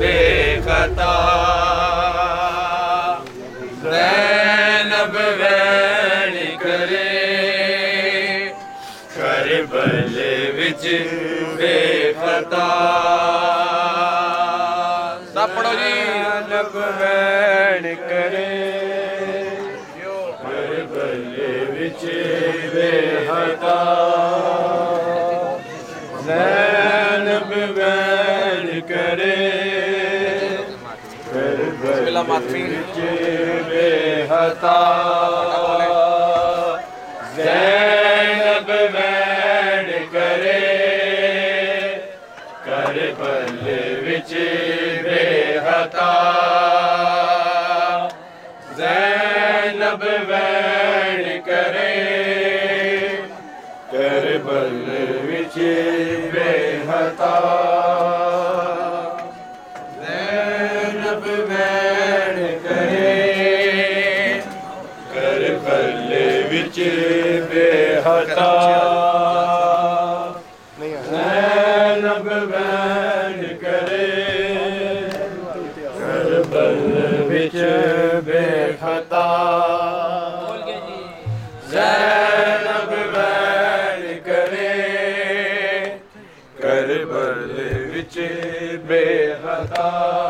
بے خطا زینب وین کرے کربل وچ بے خطا سب پڑھو جی زینب وین کرے وچ بے خطا زینب وین کرے معطفین بے زینب مین کرے، کر پل وچ بے ہتا زینب مین کرے، کر پل وچ بے حتا زینب کرے کر بل وچ بے حتا زینب کرے کر بل وچ بے حتا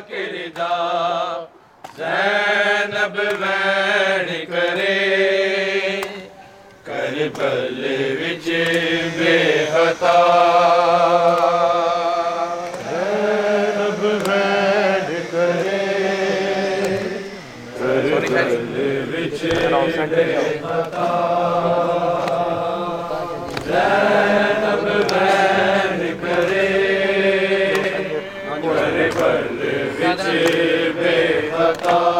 پاک ردا زینب وین کرے۔ کر بل وچ بے خطا زینب وین کرے۔ کر بل وچ بے خطا کا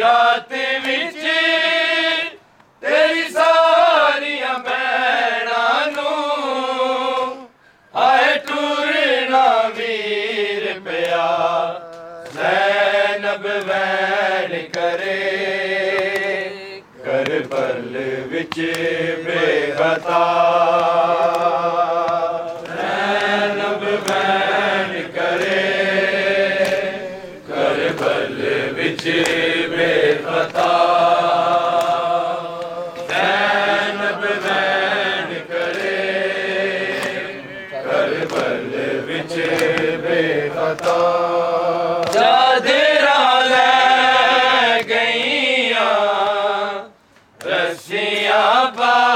رات وچ ساریاں آئے کرے۔ بے گئیاں رسیاں پا